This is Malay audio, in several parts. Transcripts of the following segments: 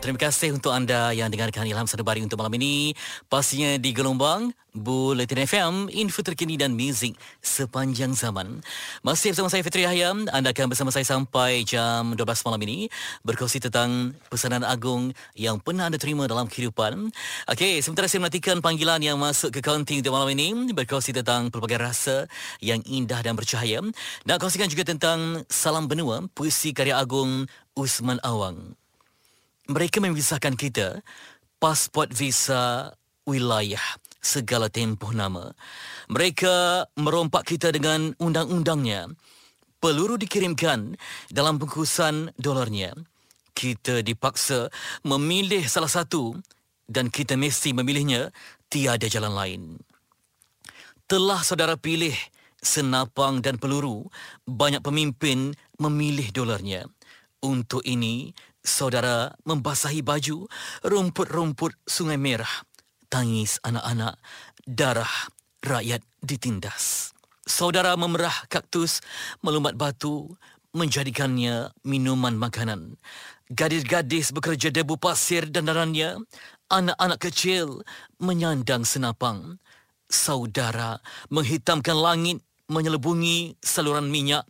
Terima kasih untuk anda yang dengarkan Ilham Sadabari untuk malam ini. Pastinya di gelombang Bulletin FM, info terkini dan muzik sepanjang zaman. Masih bersama saya Fitri Yahya. Anda akan bersama saya sampai jam 12 malam ini berkongsi tentang pesanan agung yang pernah anda terima dalam kehidupan. Okey, sementara saya menantikan panggilan yang masuk ke kaunting untuk malam ini berkongsi tentang pelbagai rasa yang indah dan bercahaya. Nak kongsikan juga tentang Salam Benua, puisi karya agung Usman Awang mereka memisahkan kita pasport visa wilayah segala tempoh nama. Mereka merompak kita dengan undang-undangnya. Peluru dikirimkan dalam bungkusan dolarnya. Kita dipaksa memilih salah satu dan kita mesti memilihnya tiada jalan lain. Telah saudara pilih senapang dan peluru, banyak pemimpin memilih dolarnya. Untuk ini, Saudara membasahi baju rumput-rumput sungai merah. Tangis anak-anak, darah rakyat ditindas. Saudara memerah kaktus, melumbat batu, menjadikannya minuman makanan. Gadis-gadis bekerja debu pasir dan darahnya. Anak-anak kecil menyandang senapang. Saudara menghitamkan langit, menyelubungi saluran minyak.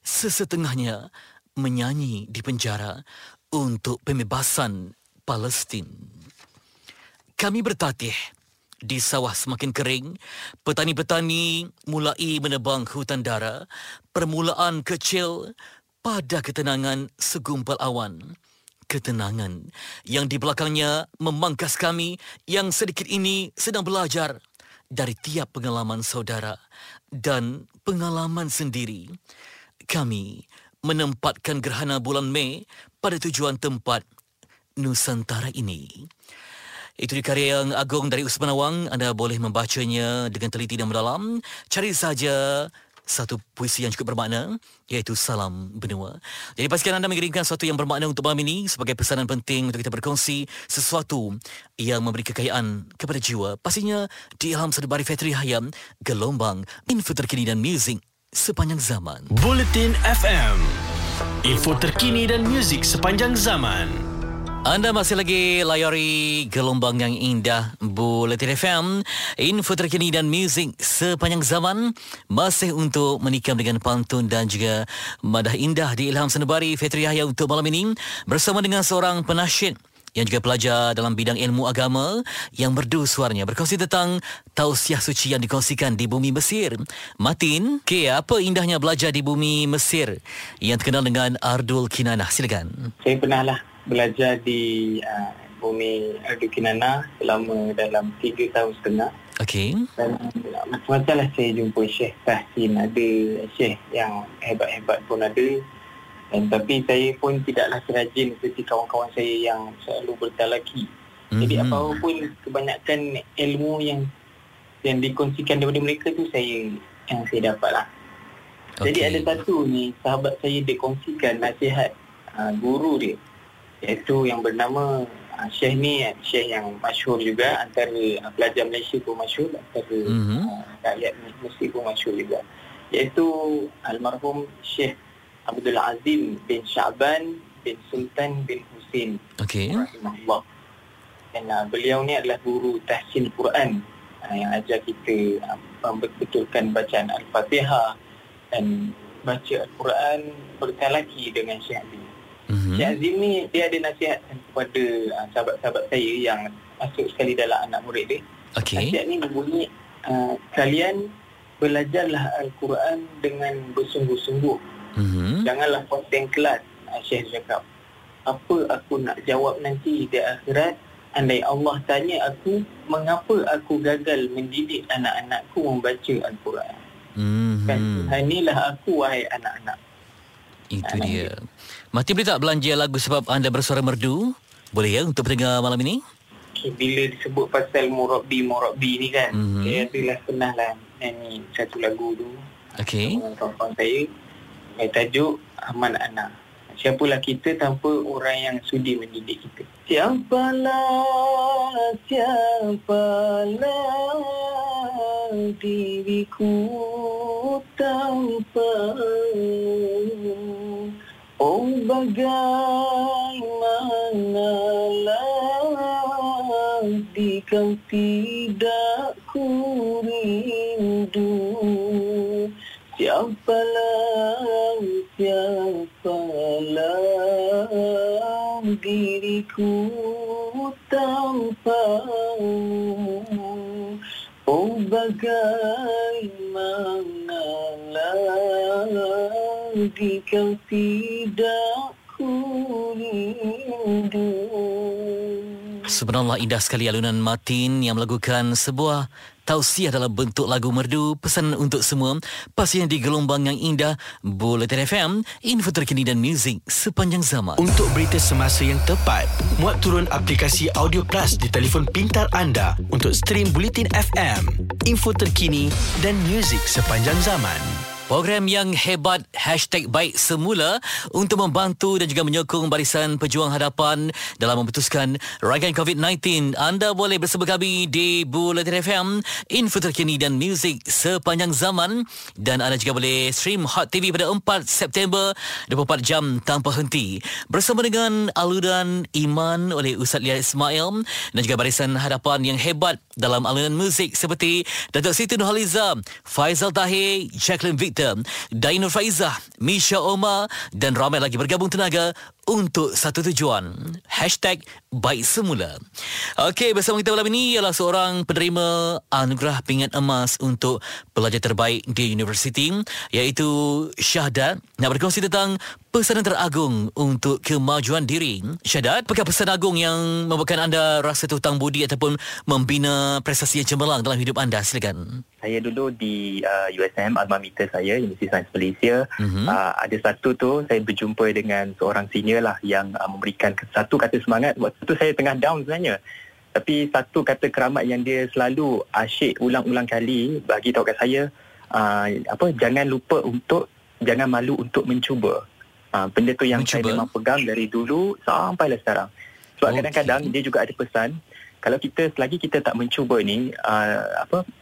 Sesetengahnya menyanyi di penjara untuk pembebasan Palestin. Kami bertatih di sawah semakin kering, petani-petani mulai menebang hutan dara, permulaan kecil pada ketenangan segumpal awan. Ketenangan yang di belakangnya memangkas kami yang sedikit ini sedang belajar dari tiap pengalaman saudara dan pengalaman sendiri. Kami menempatkan gerhana bulan Mei pada tujuan tempat Nusantara ini. Itu di karya yang agung dari Usman Awang. Anda boleh membacanya dengan teliti dan mendalam. Cari saja satu puisi yang cukup bermakna iaitu Salam Benua. Jadi pastikan anda mengirimkan sesuatu yang bermakna untuk malam ini sebagai pesanan penting untuk kita berkongsi sesuatu yang memberi kekayaan kepada jiwa. Pastinya di Ilham Sedebari Fetri Hayam, gelombang info terkini dan muzik sepanjang zaman. Bulletin FM. Info terkini dan muzik sepanjang zaman. Anda masih lagi layari gelombang yang indah Bulletin FM Info terkini dan muzik sepanjang zaman Masih untuk menikam dengan pantun dan juga madah indah di Ilham Senebari Fetri Yahya untuk malam ini Bersama dengan seorang penasyid yang juga pelajar dalam bidang ilmu agama yang merdu suaranya berkongsi tentang tausiah suci yang dikongsikan di bumi Mesir. Matin, okay, apa indahnya belajar di bumi Mesir yang terkenal dengan Ardul Kinanah? Silakan. Saya pernahlah belajar di uh, bumi Ardul Kinanah selama dalam tiga tahun setengah. Okey. Dan macam-macam lah saya jumpa Syekh Tahsin ada, Syekh yang hebat-hebat pun ada. Dan tapi saya pun tidaklah serajin seperti kawan-kawan saya yang selalu bertalaki. Mm-hmm. Jadi apa pun kebanyakan ilmu yang yang dikongsikan daripada mereka tu saya yang saya dapat lah. Okay. Jadi ada satu ni sahabat saya dikongsikan nasihat uh, guru dia iaitu yang bernama uh, Syekh ni Syekh yang masyhur juga antara uh, pelajar Malaysia pun masyhur antara mm-hmm. uh, rakyat Mesir pun masyhur juga iaitu almarhum Syekh Abdul Azim bin Syaban bin Sultan bin Husin. Okey. Rahimahullah. Dan uh, beliau ni adalah guru tahsin Quran uh, yang ajar kita uh, membetulkan bacaan Al-Fatihah dan baca Al-Quran bertalaki dengan Syekh Azim. Mm-hmm. Syekh Azim ni dia ada nasihat kepada uh, sahabat-sahabat saya yang masuk sekali dalam anak murid dia. Okey. Nasihat ni berbunyi uh, kalian belajarlah Al-Quran dengan bersungguh-sungguh Mm-hmm. Janganlah konten kelas ah, Syekh cakap Apa aku nak jawab nanti di akhirat Andai Allah tanya aku Mengapa aku gagal mendidik anak-anakku membaca Al-Quran mm-hmm. Kan inilah aku wahai anak-anak Itu anak dia Mati boleh tak belanja lagu sebab anda bersuara merdu? Boleh ya untuk pendengar malam ini? Okay, bila disebut pasal Murabi Murabi ni kan mm-hmm. Saya adalah pernah lah nyanyi satu lagu tu Okay Kawan-kawan saya dengan tajuk Aman Anak. Siapalah kita tanpa orang yang sudi mendidik kita. Siapalah, siapalah diriku tanpa Oh bagaimanalah Jika tidak diriku tanpa Oh bagaimanalah jika tidak ku rindu Subhanallah indah sekali alunan Martin yang melakukan sebuah tausiah dalam bentuk lagu merdu pesanan untuk semua. Pastinya di gelombang yang indah Bulletin FM info terkini dan muzik sepanjang zaman. Untuk berita semasa yang tepat, muat turun aplikasi Audio Plus di telefon pintar anda untuk stream Bulletin FM, info terkini dan muzik sepanjang zaman. Program yang hebat Hashtag baik semula Untuk membantu dan juga menyokong Barisan Pejuang Hadapan Dalam memutuskan Raikan COVID-19 Anda boleh bersama kami Di Bulletin FM Info terkini dan muzik Sepanjang zaman. Dan anda juga boleh Stream Hot TV pada 4 September 24 jam tanpa henti. Bersama dengan Aludan Iman Oleh Ustaz Lia Ismail Dan juga Barisan Hadapan yang hebat Dalam alunan muzik Seperti Datuk Siti Nurhaliza Faizal Tahir Jacqueline Victor Dainur Faizah, Misha Omar dan ramai lagi bergabung tenaga untuk satu tujuan. Hashtag baik semula. Okey, bersama kita malam ini ialah seorang penerima anugerah pingat emas untuk pelajar terbaik di universiti iaitu Syahdat nak berkongsi tentang pesanan teragung untuk kemajuan diri. Syahdat, apakah pesan agung yang membuatkan anda rasa terhutang budi ataupun membina prestasi yang cemerlang dalam hidup anda? Silakan. Saya dulu di uh, USM, alma mater saya, Universiti Sains Malaysia. Mhm. Uh, ada satu tu, saya berjumpa dengan seorang senior lah yang uh, memberikan satu kata semangat. Waktu tu saya tengah down sebenarnya. Tapi satu kata keramat yang dia selalu asyik ulang-ulang kali bagi tahu kat saya, uh, apa jangan lupa untuk, jangan malu untuk mencuba. Uh, benda tu yang Mencuba. saya memang pegang dari dulu sampailah sekarang. Sebab Okey. kadang-kadang dia juga ada pesan, kalau kita selagi kita tak mencuba ni, uh, apa Uh,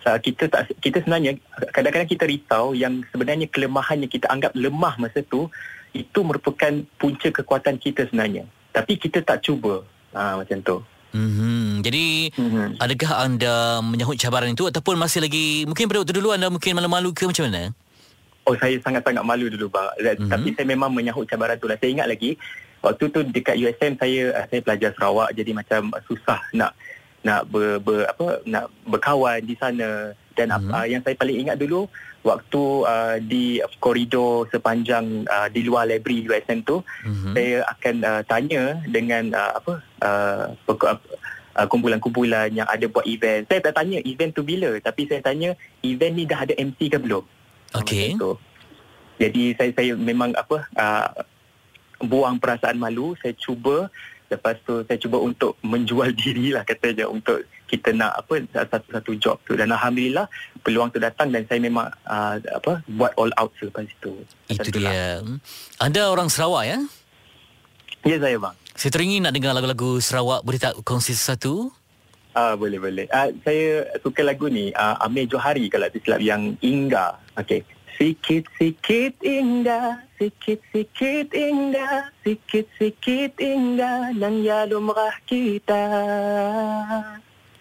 kita tak kita sebenarnya kadang-kadang kita risau yang sebenarnya kelemahan yang kita anggap lemah masa tu itu merupakan punca kekuatan kita sebenarnya. Tapi kita tak cuba. Ha, macam tu. Hmm, jadi Mhm. adakah anda menyahut cabaran itu ataupun masih lagi mungkin pada waktu dulu anda mungkin malu-malu ke macam mana? oh saya sangat-sangat malu dulu bang Mhm. tapi saya memang menyahut cabaran tu lah. Saya ingat lagi waktu tu dekat USM saya uh, saya pelajar Sarawak. Jadi macam susah nak nak ber, ber apa nak berkawan di sana dan mm-hmm. uh, yang saya paling ingat dulu waktu uh, di koridor sepanjang uh, di luar library USM tu Mhm. saya akan uh, tanya dengan uh, apa uh, uh, kumpulan-kumpulan yang ada buat event. Saya tak tanya event tu bila tapi saya tanya event ni dah ada MC ke belum. Okey. Jadi saya saya memang apa uh, buang perasaan malu, saya cuba lepas tu saya cuba untuk menjual diri lah katanya untuk kita nak apa satu-satu job tu dan alhamdulillah peluang tu datang dan saya memang uh, apa buat all out selepas itu. Itu tu lah. dia. Anda orang Sarawak ya? Ya saya bang. Saya teringin nak dengar lagu-lagu Sarawak. Boleh tak kongsi sesuatu? Ah boleh boleh. Ah saya suka lagu ni ah Amir Johari kalau tak silap yang Ingga. Okey. Sikit sikit indah, sikit sikit indah, sikit sikit indah nan ya lumrah kita.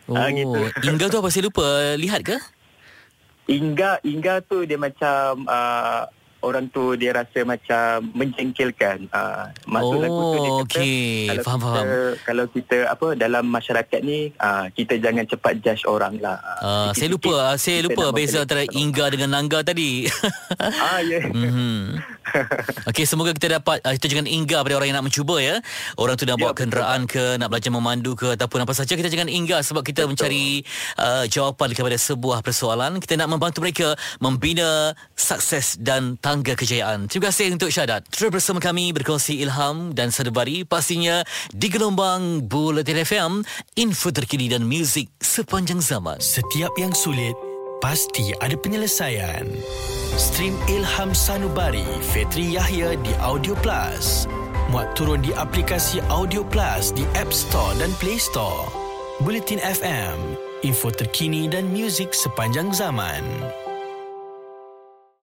Oh, Ah, gitu. Ingga tu apa saya lupa lihat ke? Ingga Ingga tu dia macam ah, orang tu dia rasa macam menjengkelkan. Ah maksud Oh, lagu tu dia kata okey. kalau Faham, kita, faham. Kalau kita apa dalam masyarakat ni ah, kita jangan cepat judge orang lah. Uh, saya lupa uh, saya lupa beza antara. Ingga dengan Nangga tadi. Ah ya. Mhm. Okey, semoga kita dapat uh, kita jangan inggar pada orang yang nak mencuba ya. Orang tu nak Ya, bawa betul, kenderaan ke, nak belajar memandu ke ataupun apa saja kita jangan inggar sebab kita Betul. mencari uh, jawapan kepada sebuah persoalan. Kita nak membantu mereka membina sukses dan tangga kejayaan. Terima kasih untuk Syahadat. Terus bersama kami berkongsi ilham dan sadabari pastinya di gelombang Bulletin FM, info terkini dan muzik sepanjang zaman. Setiap yang sulit pasti ada penyelesaian. Stream Ilham Sanubari Fetri Yahya di Audio Plus. Muat turun di aplikasi Audio Plus di App Store dan Play Store. Bulletin FM, info terkini dan muzik sepanjang zaman.